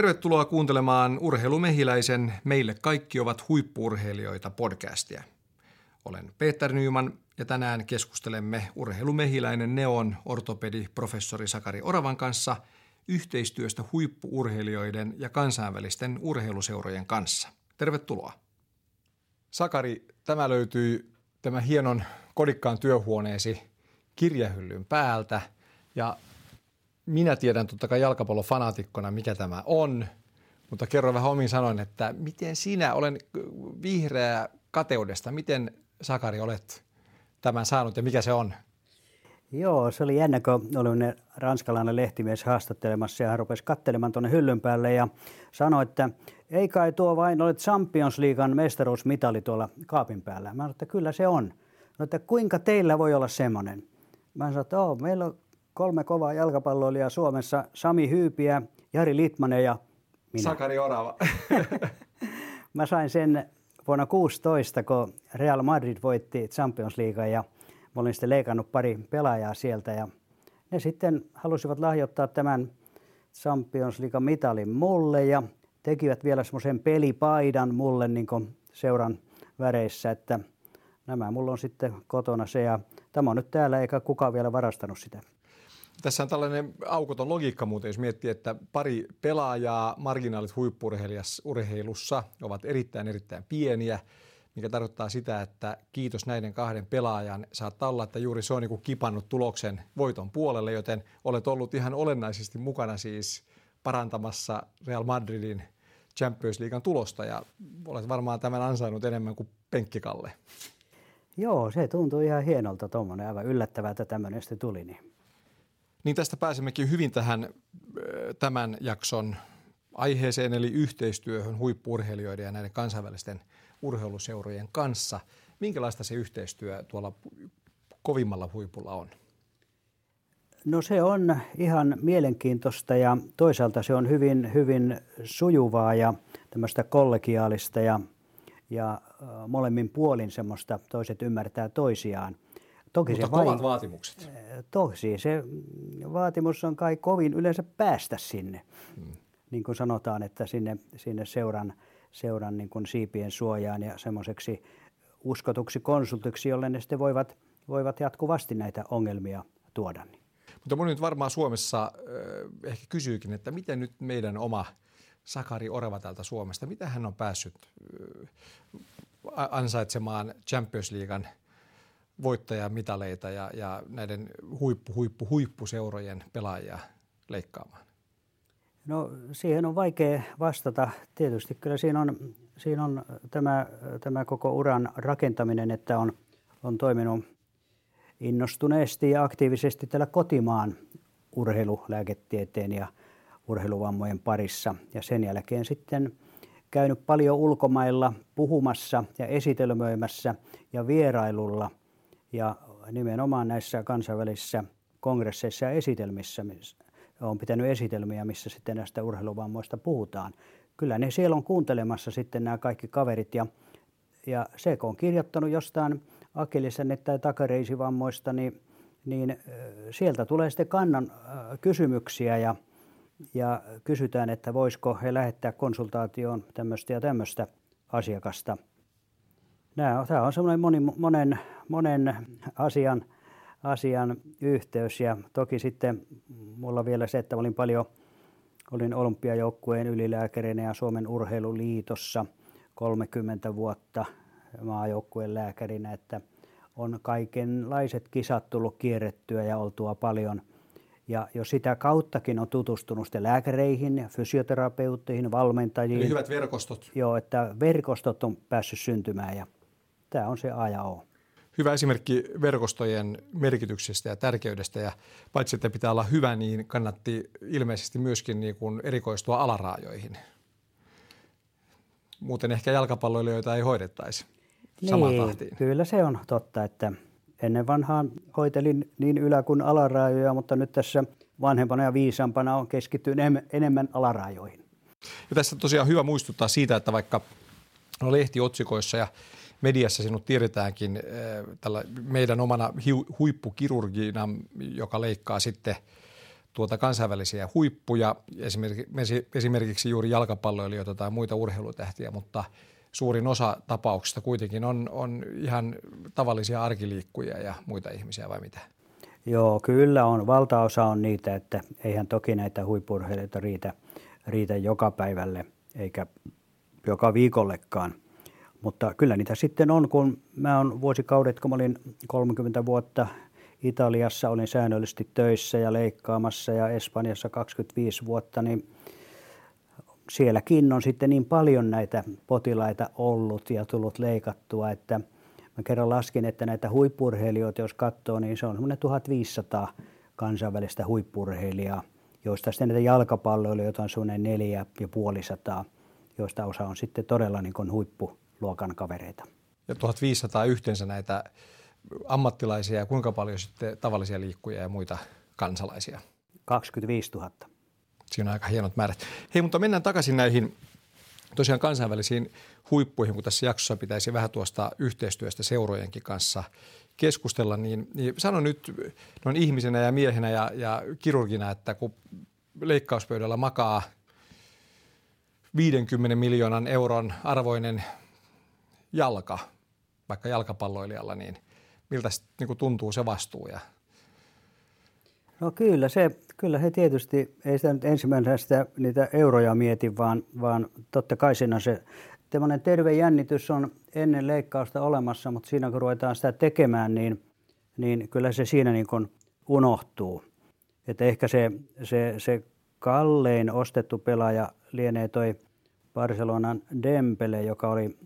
Tervetuloa kuuntelemaan Urheilumehiläisen Meille kaikki ovat huippuurheilijoita podcastia. Olen Peter Nyman ja tänään keskustelemme Urheilumehiläinen Neon ortopedi professori Sakari Oravan kanssa yhteistyöstä huippuurheilijoiden ja kansainvälisten urheiluseurojen kanssa. Tervetuloa. Sakari, tämä löytyy tämä hienon kodikkaan työhuoneesi kirjahyllyn päältä ja minä tiedän totta kai jalkapallofanatikkona, mikä tämä on, mutta kerro vähän omin sanoin, että miten sinä, olen vihreä kateudesta, miten Sakari olet tämän saanut ja mikä se on? Joo, se oli jännä, kun oli ranskalainen lehtimies haastattelemassa ja hän rupesi katselemaan tuonne hyllyn päälle ja sanoi, että ei kai tuo vain ole Champions Leaguean mestaruusmitali tuolla kaapin päällä. Mä sanoin, että kyllä se on. No, että kuinka teillä voi olla semmoinen? Mä sanoin, että meillä on kolme kovaa jalkapalloilijaa Suomessa, Sami Hyypiä, Jari Litmanen ja minä. Sakari Orava. Mä sain sen vuonna 16, kun Real Madrid voitti Champions League ja mä olin sitten leikannut pari pelaajaa sieltä ja ne sitten halusivat lahjoittaa tämän Champions League mitalin mulle ja tekivät vielä semmoisen pelipaidan mulle niin seuran väreissä, että nämä mulla on sitten kotona se ja tämä on nyt täällä eikä kukaan vielä varastanut sitä. Tässä on tällainen aukoton logiikka muuten, jos miettii, että pari pelaajaa, marginaalit huippurheilussa ovat erittäin erittäin pieniä, mikä tarkoittaa sitä, että kiitos näiden kahden pelaajan. Saattaa olla, että juuri se on niin kipannut tuloksen voiton puolelle, joten olet ollut ihan olennaisesti mukana siis parantamassa Real Madridin Champions Leaguean tulosta ja olet varmaan tämän ansainnut enemmän kuin penkkikalle. Joo, se tuntuu ihan hienolta tuommoinen, aivan yllättävää, että tämmöinen sitten tuli. Niin. Niin tästä pääsemmekin hyvin tähän tämän jakson aiheeseen, eli yhteistyöhön huippurheilijoiden ja näiden kansainvälisten urheiluseurojen kanssa. Minkälaista se yhteistyö tuolla kovimmalla huipulla on? No se on ihan mielenkiintoista ja toisaalta se on hyvin, hyvin sujuvaa ja tämmöistä kollegiaalista ja, ja molemmin puolin semmoista toiset ymmärtää toisiaan – Toki Mutta se kovat vai... vaatimukset. Tosi se vaatimus on kai kovin yleensä päästä sinne. Hmm. Niin kuin sanotaan, että sinne, sinne seuran, seuran niin kuin siipien suojaan ja semmoiseksi uskotuksi konsultiksi, jolle ne sitten voivat, voivat jatkuvasti näitä ongelmia tuoda. Mutta moni nyt varmaan Suomessa äh, ehkä kysyykin, että miten nyt meidän oma Sakari Oreva täältä Suomesta, mitä hän on päässyt äh, ansaitsemaan Champions Leaguean – voittajamitaleita ja, ja näiden huippu, huippu, huippuseurojen pelaajia leikkaamaan? No siihen on vaikea vastata. Tietysti kyllä siinä on, siinä on tämä, tämä koko uran rakentaminen, että on, on toiminut innostuneesti ja aktiivisesti tällä kotimaan urheilulääketieteen ja urheiluvammojen parissa. Ja sen jälkeen sitten käynyt paljon ulkomailla puhumassa ja esitelmöimässä ja vierailulla – ja nimenomaan näissä kansainvälisissä kongresseissa ja esitelmissä, on pitänyt esitelmiä, missä sitten näistä urheiluvammoista puhutaan. Kyllä ne siellä on kuuntelemassa sitten nämä kaikki kaverit ja, ja se, kun on kirjoittanut jostain akillisen tai takareisivammoista, niin, niin sieltä tulee sitten kannan kysymyksiä ja, ja kysytään, että voisiko he lähettää konsultaatioon tämmöistä ja tämmöistä asiakasta. Tämä on semmoinen moni, monen, monen asian, asian yhteys ja toki sitten mulla vielä se, että olin paljon, olin olympiajoukkueen ylilääkärinä ja Suomen urheiluliitossa 30 vuotta maajoukkueen lääkärinä, että on kaikenlaiset kisat tullut kierrettyä ja oltua paljon. Ja jo sitä kauttakin on tutustunut sitten lääkäreihin, fysioterapeutteihin, valmentajiin. Eli hyvät verkostot. Joo, että verkostot on päässyt syntymään ja tämä on se A ja O hyvä esimerkki verkostojen merkityksestä ja tärkeydestä. Ja paitsi että pitää olla hyvä, niin kannatti ilmeisesti myöskin niin kuin erikoistua alaraajoihin. Muuten ehkä jalkapalloilijoita ei hoidettaisi samaan niin, tahtiin. Kyllä se on totta, että ennen vanhaan hoitelin niin ylä- kuin alaraajoja, mutta nyt tässä vanhempana ja viisampana on keskittynyt enemmän alaraajoihin. Ja tässä tosiaan hyvä muistuttaa siitä, että vaikka on lehtiotsikoissa ja mediassa sinut tiedetäänkin äh, tällä meidän omana huippukirurgina, joka leikkaa sitten tuota kansainvälisiä huippuja, esimerkiksi, juuri jalkapalloilijoita tai muita urheilutähtiä, mutta suurin osa tapauksista kuitenkin on, on ihan tavallisia arkiliikkujia ja muita ihmisiä vai mitä? Joo, kyllä on. Valtaosa on niitä, että eihän toki näitä huippurheilijoita riitä, riitä joka päivälle eikä joka viikollekaan. Mutta kyllä niitä sitten on, kun mä oon vuosikaudet, kun mä olin 30 vuotta Italiassa, olin säännöllisesti töissä ja leikkaamassa ja Espanjassa 25 vuotta, niin sielläkin on sitten niin paljon näitä potilaita ollut ja tullut leikattua, että mä kerran laskin, että näitä huippurheilijoita, jos katsoo, niin se on semmoinen 1500 kansainvälistä huippurheilijaa, joista sitten näitä jalkapalloilijoita on semmoinen neljä ja puolisataa, joista osa on sitten todella niin kuin huippuluokan kavereita. Ja 1500 yhteensä näitä ammattilaisia ja kuinka paljon sitten tavallisia liikkujia ja muita kansalaisia? 25 000. Siinä on aika hienot määrät. Hei, mutta mennään takaisin näihin tosiaan kansainvälisiin huippuihin, kun tässä jaksossa pitäisi vähän tuosta yhteistyöstä seurojenkin kanssa keskustella, niin, niin sano nyt noin ihmisenä ja miehenä ja, ja kirurgina, että kun leikkauspöydällä makaa 50 miljoonan euron arvoinen jalka, vaikka jalkapalloilijalla, niin miltä niin tuntuu se vastuu ja No kyllä, se, kyllä he tietysti, ei sitä nyt ensimmäisenä sitä, niitä euroja mieti, vaan, vaan totta kai siinä se tämmöinen terve jännitys on ennen leikkausta olemassa, mutta siinä kun ruvetaan sitä tekemään, niin, niin kyllä se siinä niin kuin unohtuu. Että ehkä se, se, se kallein ostettu pelaaja lienee toi Barcelonan Dempele, joka oli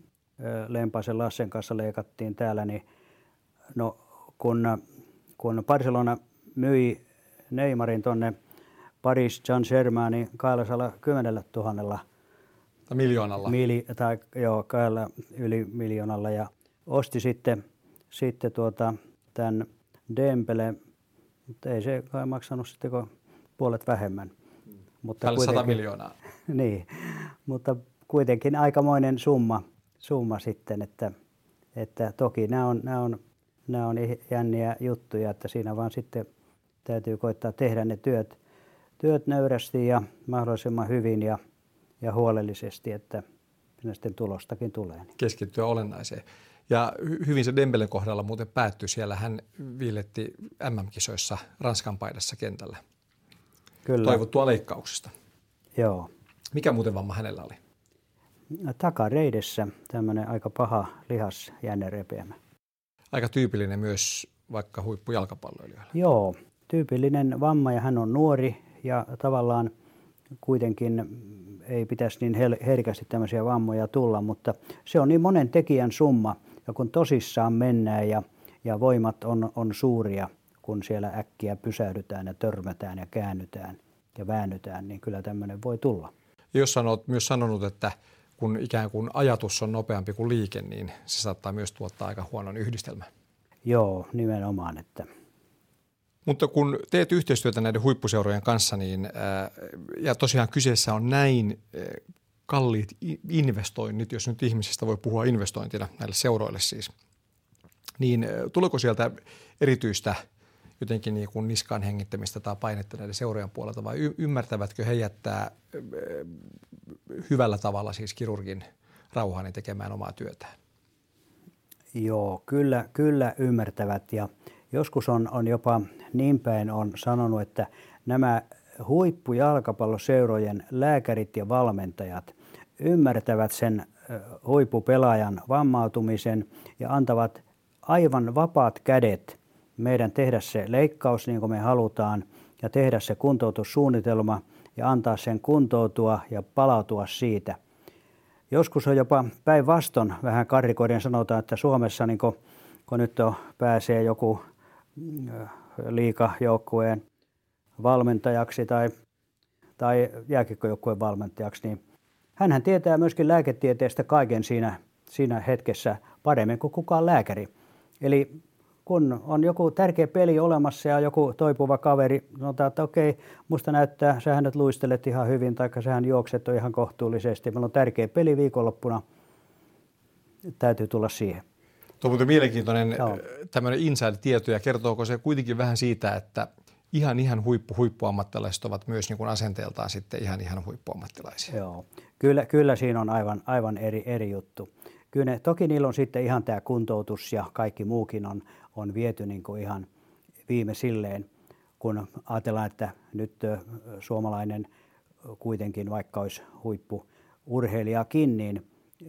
Lempaisen Lassen kanssa leikattiin täällä, niin no kun, kun Barcelona myi Neymarin tuonne Paris Saint-Germainin 210 000 miljoonalla. Mili, tai joo, kailla yli miljoonalla ja osti sitten, sitten tuota, tämän Dembele, mutta ei se kai maksanut sitten kuin puolet vähemmän. Mutta 100 miljoonaa. niin, mutta kuitenkin aikamoinen summa, summa sitten, että, että toki nämä on, nämä on, nämä on jänniä juttuja, että siinä vaan sitten täytyy koittaa tehdä ne työt, työt nöyrästi ja mahdollisimman hyvin ja, ja huolellisesti, että sitten tulostakin tulee. Keskittyä olennaiseen. Ja hyvin se Dembelen kohdalla muuten päättyi. Siellä hän viiletti MM-kisoissa Ranskan paidassa kentällä. Kyllä. Toivottua leikkauksesta. Joo. Mikä muuten vamma hänellä oli? Takareidessä tämmöinen aika paha lihas jännerepeämä. Aika tyypillinen myös vaikka huippujalkapalloilijoilla. Joo, tyypillinen vamma ja hän on nuori ja tavallaan kuitenkin ei pitäisi niin herkästi tämmöisiä vammoja tulla, mutta se on niin monen tekijän summa ja kun tosissaan mennään ja, ja voimat on, on suuria, kun siellä äkkiä pysähdytään ja törmätään ja käännytään ja väännytään, niin kyllä tämmöinen voi tulla. Jos olet myös sanonut, että kun ikään kuin ajatus on nopeampi kuin liike, niin se saattaa myös tuottaa aika huonon yhdistelmän. Joo, nimenomaan, että mutta kun teet yhteistyötä näiden huippuseurojen kanssa, niin, ja tosiaan kyseessä on näin kalliit investoinnit, jos nyt ihmisistä voi puhua investointina näille seuroille siis, niin tuleeko sieltä erityistä jotenkin niin kuin niskaan hengittämistä tai painetta näiden seurojen puolelta vai y- ymmärtävätkö he jättää hyvällä tavalla siis kirurgin rauhaani tekemään omaa työtään? Joo, kyllä, kyllä ymmärtävät ja – Joskus on, on jopa niin päin on sanonut, että nämä huippujalkapalloseurojen lääkärit ja valmentajat ymmärtävät sen huippupelaajan vammautumisen ja antavat aivan vapaat kädet meidän tehdä se leikkaus niin kuin me halutaan ja tehdä se kuntoutussuunnitelma ja antaa sen kuntoutua ja palautua siitä. Joskus on jopa päinvastoin vähän karrikoiden sanotaan, että Suomessa niin kun, kun nyt on, pääsee joku liikajoukkueen valmentajaksi tai, tai jääkiekkojoukkueen valmentajaksi, niin hän tietää myöskin lääketieteestä kaiken siinä, siinä hetkessä paremmin kuin kukaan lääkäri. Eli kun on joku tärkeä peli olemassa ja joku toipuva kaveri sanotaan, että okei, musta näyttää, sähän nyt luistelet ihan hyvin, tai sähän juokset on ihan kohtuullisesti, meillä on tärkeä peli viikonloppuna, täytyy tulla siihen. Tuo on muuten mielenkiintoinen Joo. tämmöinen inside-tieto ja kertooko se kuitenkin vähän siitä, että ihan ihan huippu, huippuammattilaiset ovat myös niin kuin asenteeltaan sitten ihan ihan huippuammattilaisia. Joo, kyllä, kyllä siinä on aivan, aivan eri, eri juttu. Kyllä ne, toki niillä on sitten ihan tämä kuntoutus ja kaikki muukin on, on viety niin kuin ihan viime silleen, kun ajatellaan, että nyt suomalainen kuitenkin, vaikka olisi huippuurheilijakin, niin,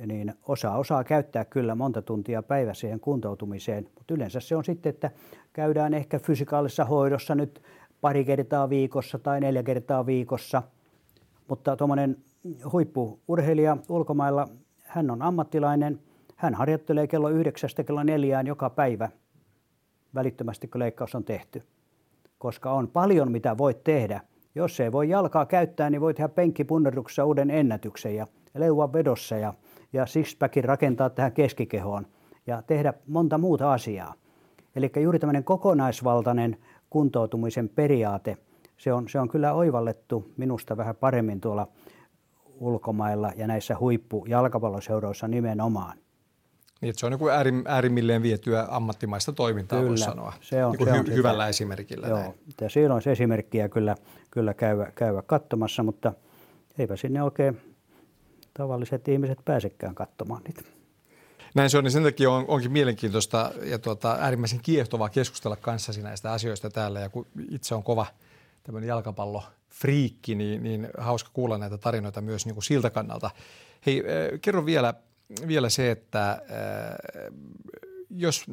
niin osa osaa käyttää kyllä monta tuntia päivässä siihen kuntoutumiseen, mutta yleensä se on sitten, että käydään ehkä fysikaalisessa hoidossa nyt pari kertaa viikossa tai neljä kertaa viikossa, mutta tuommoinen huippuurheilija ulkomailla, hän on ammattilainen, hän harjoittelee kello yhdeksästä kello neljään joka päivä välittömästi, kun leikkaus on tehty. Koska on paljon, mitä voit tehdä. Jos ei voi jalkaa käyttää, niin voit tehdä penkkipunneruksessa uuden ennätyksen ja leua vedossa ja, ja sixpackin rakentaa tähän keskikehoon ja tehdä monta muuta asiaa. Eli juuri tämmöinen kokonaisvaltainen kuntoutumisen periaate, se on, se on kyllä oivallettu minusta vähän paremmin tuolla ulkomailla ja näissä huippujalkapalloseuroissa nimenomaan. Niin, että se on niin äärim, äärimmilleen vietyä ammattimaista toimintaa, kyllä, voisi sanoa. Se on, niin se on hy, hyvällä sitä. esimerkillä. Joo, ja siinä on se esimerkkiä kyllä, kyllä käyvä, käyvä katsomassa, mutta eipä sinne oikein tavalliset ihmiset pääsekään katsomaan niitä. Näin se on, niin sen takia on, onkin mielenkiintoista ja tuota, äärimmäisen kiehtovaa keskustella kanssasi näistä asioista täällä. Ja kun itse on kova tämmöinen jalkapallofriikki, niin, niin hauska kuulla näitä tarinoita myös niin kuin siltä kannalta. Hei, äh, kerro vielä, vielä se, että äh, jos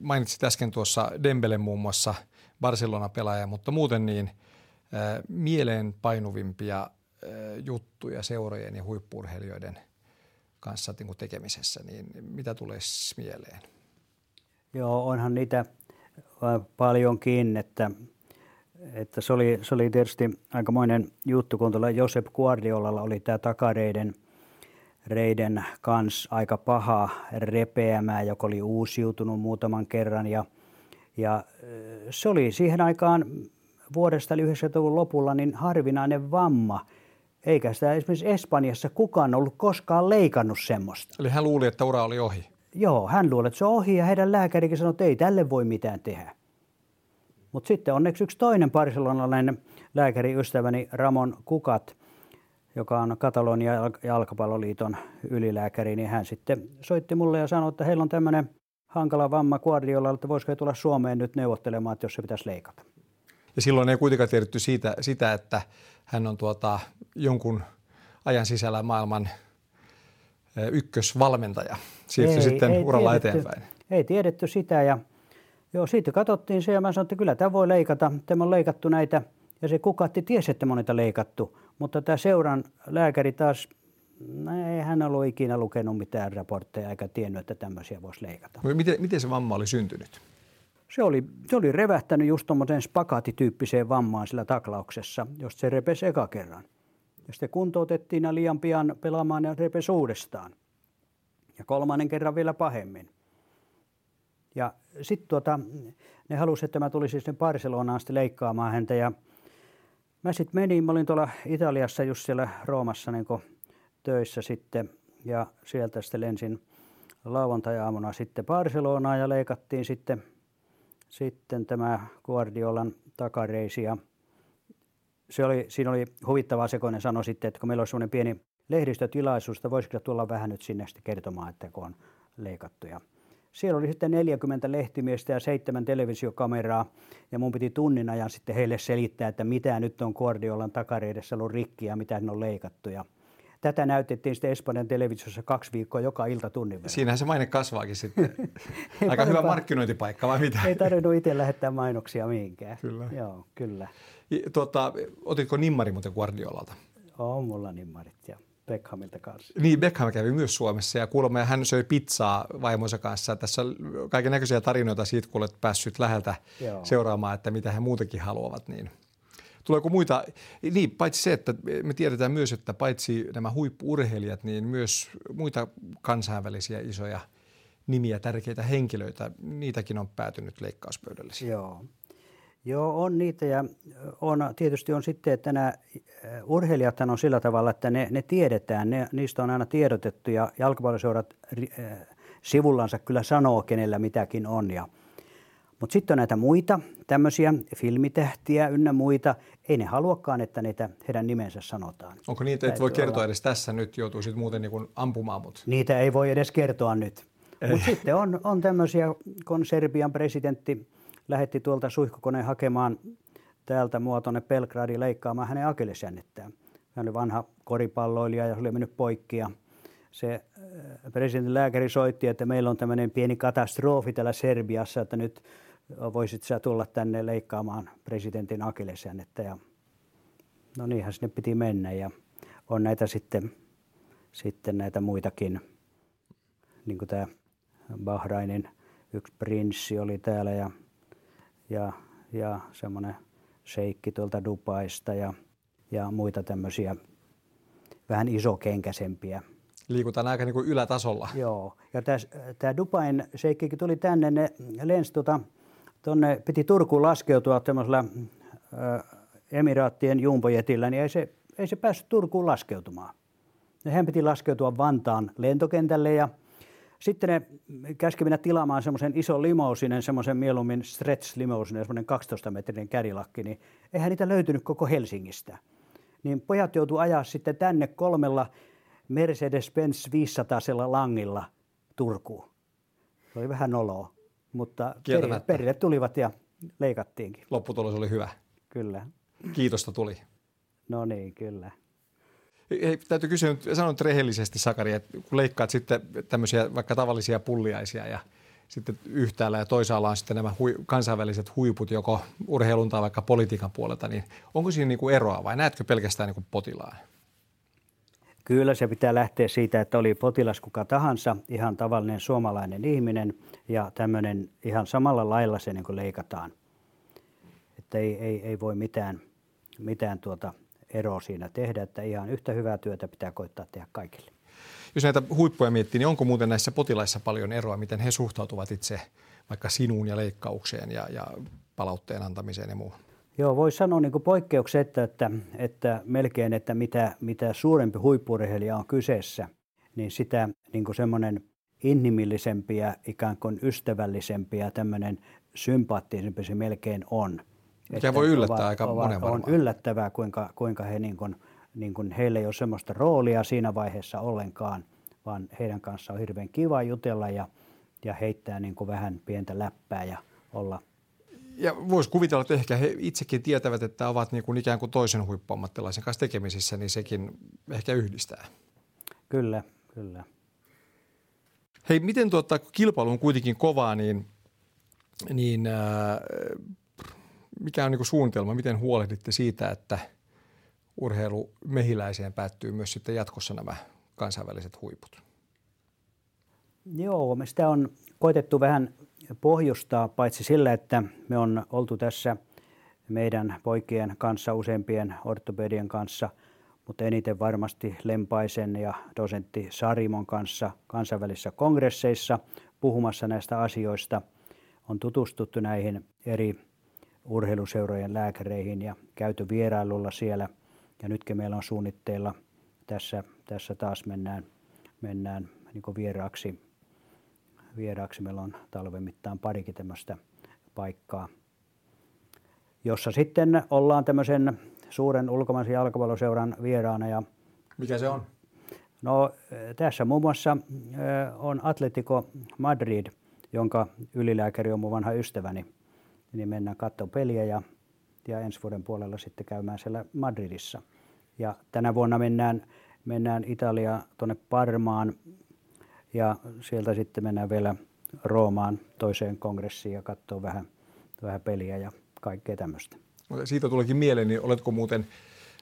mainitsit äsken tuossa Dembele muun muassa Barcelona-pelaaja, mutta muuten niin äh, mieleen painuvimpia äh, juttuja seurojen ja huippurheilijoiden kanssa niin tekemisessä, niin mitä tulee mieleen? Joo, onhan niitä paljonkin, että, että se, oli, se oli tietysti aikamoinen juttu, kun tuolla Josep Guardiolalla oli tämä takareiden – reiden kans aika paha repeämää, joka oli uusiutunut muutaman kerran. Ja, ja se oli siihen aikaan vuodesta 90-luvun lopulla niin harvinainen vamma. Eikä sitä esimerkiksi Espanjassa kukaan ollut koskaan leikannut semmoista. Eli hän luuli, että ura oli ohi? Joo, hän luuli, että se on ohi ja heidän lääkärikin sanoi, että ei tälle voi mitään tehdä. Mutta sitten onneksi yksi toinen barcelonalainen lääkäriystäväni Ramon Kukat – joka on Katalonia jalkapalloliiton ylilääkäri, niin hän sitten soitti mulle ja sanoi, että heillä on tämmöinen hankala vamma Guardiola, että voisiko he tulla Suomeen nyt neuvottelemaan, että jos se pitäisi leikata. Ja silloin ei kuitenkaan tiedetty siitä, sitä, että hän on tuota, jonkun ajan sisällä maailman ykkösvalmentaja. Siirtyi ei, sitten ei uralla tiedetty, eteenpäin. Ei tiedetty sitä ja joo, sitten katsottiin se ja mä sanoin, että kyllä tämä voi leikata. Tämä on leikattu näitä – ja se kukatti tiesi, että monita leikattu, mutta tämä seuran lääkäri taas, no ei hän ollut ikinä lukenut mitään raportteja eikä tiennyt, että tämmöisiä voisi leikata. Miten, miten se vamma oli syntynyt? Se oli, se oli revähtänyt just tuommoiseen spakaatityyppiseen vammaan sillä taklauksessa, josta se repesi eka kerran. Ja sitten kuntoutettiin ja liian pian pelaamaan ja repesi uudestaan. Ja kolmannen kerran vielä pahemmin. Ja sitten tuota, ne halusivat, että mä tulisin sinne Barcelonaan sitten leikkaamaan häntä ja – Mä sitten menin, mä olin tuolla Italiassa just siellä Roomassa niin töissä sitten ja sieltä sitten lensin lauantai-aamuna sitten Barcelonaan ja leikattiin sitten, sitten tämä Guardiolan takareisi ja se oli, siinä oli huvittavaa sekoinen sano sitten, että kun meillä olisi semmoinen pieni lehdistötilaisuus, että voisiko tulla vähän nyt sinne sitten kertomaan, että kun on leikattu. Ja siellä oli sitten 40 lehtimiestä ja seitsemän televisiokameraa ja mun piti tunnin ajan sitten heille selittää, että mitä nyt on Guardiolan takareidessä ollut rikki ja mitä ne on leikattu. Ja tätä näytettiin sitten Espanjan televisiossa kaksi viikkoa joka ilta tunnin verran. Siinähän se maine kasvaakin sitten. Aika hyvä markkinointipaikka vai mitä? Ei tarvinnut itse lähettää mainoksia mihinkään. Kyllä. Joo, kyllä. Tuota, otitko nimmari muuten Guardiolalta? On mulla nimmarit, joo. Beckhamilta kanssa. Niin, Beckham kävi myös Suomessa ja kuulemma hän söi pizzaa vaimonsa kanssa. Tässä kaiken näköisiä tarinoita siitä, kun olet päässyt läheltä Joo. seuraamaan, että mitä he muutenkin haluavat. Niin. Tuleeko muita, niin paitsi se, että me tiedetään myös, että paitsi nämä huippuurheilijat, niin myös muita kansainvälisiä isoja nimiä, tärkeitä henkilöitä, niitäkin on päätynyt leikkauspöydälle. Joo. Joo, on niitä ja on, tietysti on sitten, että nämä urheilijat on sillä tavalla, että ne, ne tiedetään, ne, niistä on aina tiedotettu ja jalkapalloseurat äh, sivullansa kyllä sanoo, kenellä mitäkin on. Ja, Mutta sitten on näitä muita tämmöisiä filmitähtiä ynnä muita. Ei ne haluakaan, että niitä heidän nimensä sanotaan. Onko niitä, että voi kertoa olla... edes tässä nyt, joutuisit muuten niin ampumaan mut? Niitä ei voi edes kertoa nyt. Mutta sitten on, on tämmöisiä, kun Serbian presidentti lähetti tuolta suihkukoneen hakemaan täältä mua tuonne Belgradiin leikkaamaan hänen akillesjännittään. Hän oli vanha koripalloilija ja oli mennyt poikki ja se äh, presidentin lääkäri soitti, että meillä on tämmöinen pieni katastrofi täällä Serbiassa, että nyt voisit sä tulla tänne leikkaamaan presidentin akillesjännettä. Ja no niinhän sinne piti mennä ja on näitä sitten, sitten näitä muitakin, niin kuin tämä Bahrainin yksi prinssi oli täällä ja, ja, ja semmoinen sheikki tuolta Dubaista ja, ja muita tämmöisiä vähän isokenkäisempiä. Liikutaan aika niin kuin ylätasolla. Joo, ja tämä Dubain sheikkikin tuli tänne, ne lensi tuota, tonne, piti Turkuun laskeutua tämmöisellä emiraattien jumbojetillä, niin ei se, ei se päässyt Turkuun laskeutumaan. Hän piti laskeutua Vantaan lentokentälle ja sitten ne käski mennä tilaamaan semmoisen ison limousinen, semmoisen mieluummin stretch limousinen, semmoinen 12 metrinen kärilakki, niin eihän niitä löytynyt koko Helsingistä. Niin pojat joutu ajaa sitten tänne kolmella Mercedes-Benz 500 langilla Turkuun. Se oli vähän noloa, mutta perille, perille tulivat ja leikattiinkin. Lopputulos oli hyvä. Kyllä. Kiitosta tuli. No niin, kyllä. Hei, täytyy kysyä nyt, sanon nyt rehellisesti Sakari, että kun leikkaat sitten tämmöisiä vaikka tavallisia pulliaisia ja sitten yhtäällä ja toisaalla on sitten nämä hui, kansainväliset huiput joko urheilun tai vaikka politiikan puolelta, niin onko siinä niin kuin eroa vai näetkö pelkästään niin kuin potilaan? Kyllä se pitää lähteä siitä, että oli potilas kuka tahansa, ihan tavallinen suomalainen ihminen ja tämmöinen ihan samalla lailla se niin kuin leikataan. Että ei, ei, ei voi mitään, mitään tuota ero siinä tehdä, että ihan yhtä hyvää työtä pitää koittaa tehdä kaikille. Jos näitä huippuja miettii, niin onko muuten näissä potilaissa paljon eroa, miten he suhtautuvat itse vaikka sinuun ja leikkaukseen ja, ja palautteen antamiseen ja muuhun? Joo, voi sanoa niin poikkeuksetta, että, että melkein, että mitä, mitä suurempi huippurheilija on kyseessä, niin sitä niin semmoinen inhimillisempi ja ikään kuin ystävällisempi ja tämmöinen sympaattisempi se melkein on. Mikä voi yllättää ovat, aika ovat, monen varmaan. On yllättävää, kuinka, kuinka he niin kuin, niin kuin heillä ei ole semmoista roolia siinä vaiheessa ollenkaan, vaan heidän kanssa on hirveän kiva jutella ja, ja heittää niin kuin vähän pientä läppää ja olla ja voisi kuvitella, että ehkä he itsekin tietävät, että ovat niin kuin ikään kuin toisen huippuammattilaisen kanssa tekemisissä, niin sekin ehkä yhdistää. Kyllä, kyllä. Hei, miten tuota, kilpailu on kuitenkin kovaa, niin, niin äh, mikä on niin kuin suunnitelma, miten huolehditte siitä, että urheilu mehiläiseen päättyy myös sitten jatkossa nämä kansainväliset huiput? Joo, me sitä on koitettu vähän pohjustaa paitsi sillä, että me on oltu tässä meidän poikien kanssa, useampien ortopedien kanssa, mutta eniten varmasti Lempaisen ja dosentti Sarimon kanssa kansainvälisissä kongresseissa puhumassa näistä asioista. On tutustuttu näihin eri urheiluseurojen lääkäreihin ja käyty vierailulla siellä. Ja nytkin meillä on suunnitteilla, tässä, tässä taas mennään, mennään niin vieraaksi, vieraaksi. Meillä on talven mittaan parikin tämmöistä paikkaa, jossa sitten ollaan tämmöisen suuren ulkomaisen jalkapalloseuran vieraana. Ja Mikä se on? No tässä muun muassa on Atletico Madrid, jonka ylilääkäri on mun vanha ystäväni – niin mennään katsomaan peliä ja, ja ensi vuoden puolella sitten käymään siellä Madridissa. Ja tänä vuonna mennään, mennään Italia tuonne Parmaan ja sieltä sitten mennään vielä Roomaan toiseen kongressiin ja katsoa vähän, vähän peliä ja kaikkea tämmöistä. Siitä tulikin mieleen, niin oletko muuten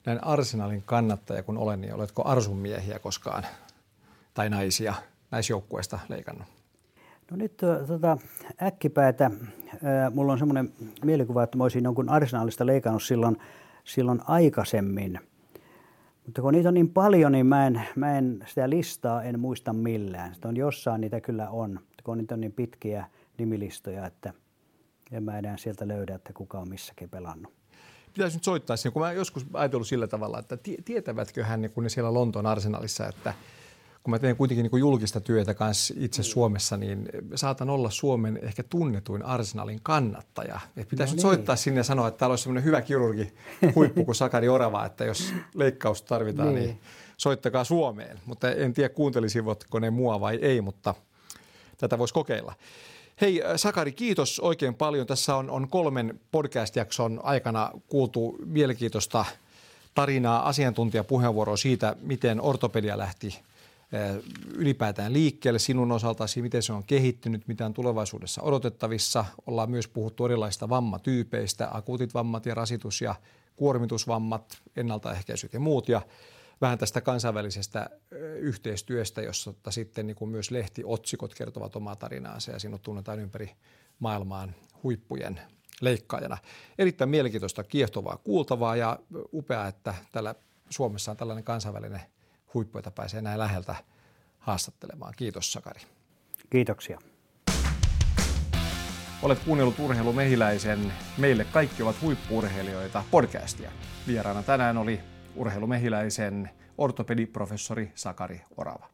näin Arsenalin kannattaja kun olen, niin oletko Arsun miehiä koskaan tai naisia näisjoukkueista leikannut? No nyt tota, äkkipäätä, ää, mulla on semmoinen mielikuva, että mä olisin jonkun arsenaalista leikannut silloin, silloin aikaisemmin. Mutta kun niitä on niin paljon, niin mä en, mä en sitä listaa en muista millään. Sitä on jossain niitä kyllä on, mutta kun niitä on niin pitkiä nimilistoja, että en mä enää sieltä löydä, että kuka on missäkin pelannut. Pitäisi nyt soittaa kun mä joskus ajatellut sillä tavalla, että tietävätkö hän, kun ne siellä Lontoon arsenalissa, että – kun mä teen kuitenkin niin julkista työtä kanssa itse mm. Suomessa, niin saatan olla Suomen ehkä tunnetuin arsenalin kannattaja. Et pitäisi no niin. soittaa sinne ja sanoa, että täällä olisi sellainen hyvä kirurgi huippu kuin Sakari Orava, että jos leikkaus tarvitaan, niin, niin soittakaa Suomeen. Mutta en tiedä kuuntelisivatko ne mua vai ei, mutta tätä voisi kokeilla. Hei Sakari, kiitos oikein paljon. Tässä on, on kolmen podcast-jakson aikana kuultu mielenkiintoista tarinaa, asiantuntijapuheenvuoroa siitä, miten ortopedia lähti ylipäätään liikkeelle sinun osaltasi, miten se on kehittynyt, mitä on tulevaisuudessa odotettavissa. Ollaan myös puhuttu erilaisista vammatyypeistä, akuutit vammat ja rasitus- ja kuormitusvammat, ennaltaehkäisyt ja muut. Ja vähän tästä kansainvälisestä yhteistyöstä, jossa sitten niin kuin myös lehtiotsikot kertovat omaa tarinaansa ja sinut tunnetaan ympäri maailmaan huippujen leikkaajana. Erittäin mielenkiintoista, kiehtovaa, kuultavaa ja upeaa, että täällä Suomessa on tällainen kansainvälinen huippu, jota pääsee näin läheltä haastattelemaan. Kiitos Sakari. Kiitoksia. Olet kuunnellut Urheilu Mehiläisen Meille kaikki ovat huippuurheilijoita podcastia. Vieraana tänään oli Urheilu Mehiläisen ortopediprofessori Sakari Orava.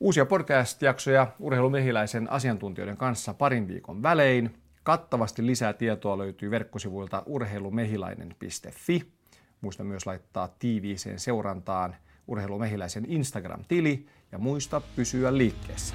Uusia podcast-jaksoja Urheilu Mehiläisen asiantuntijoiden kanssa parin viikon välein. Kattavasti lisää tietoa löytyy verkkosivuilta urheilumehilainen.fi. Muista myös laittaa tiiviiseen seurantaan Urheilumehiläisen Instagram-tili ja muista pysyä liikkeessä.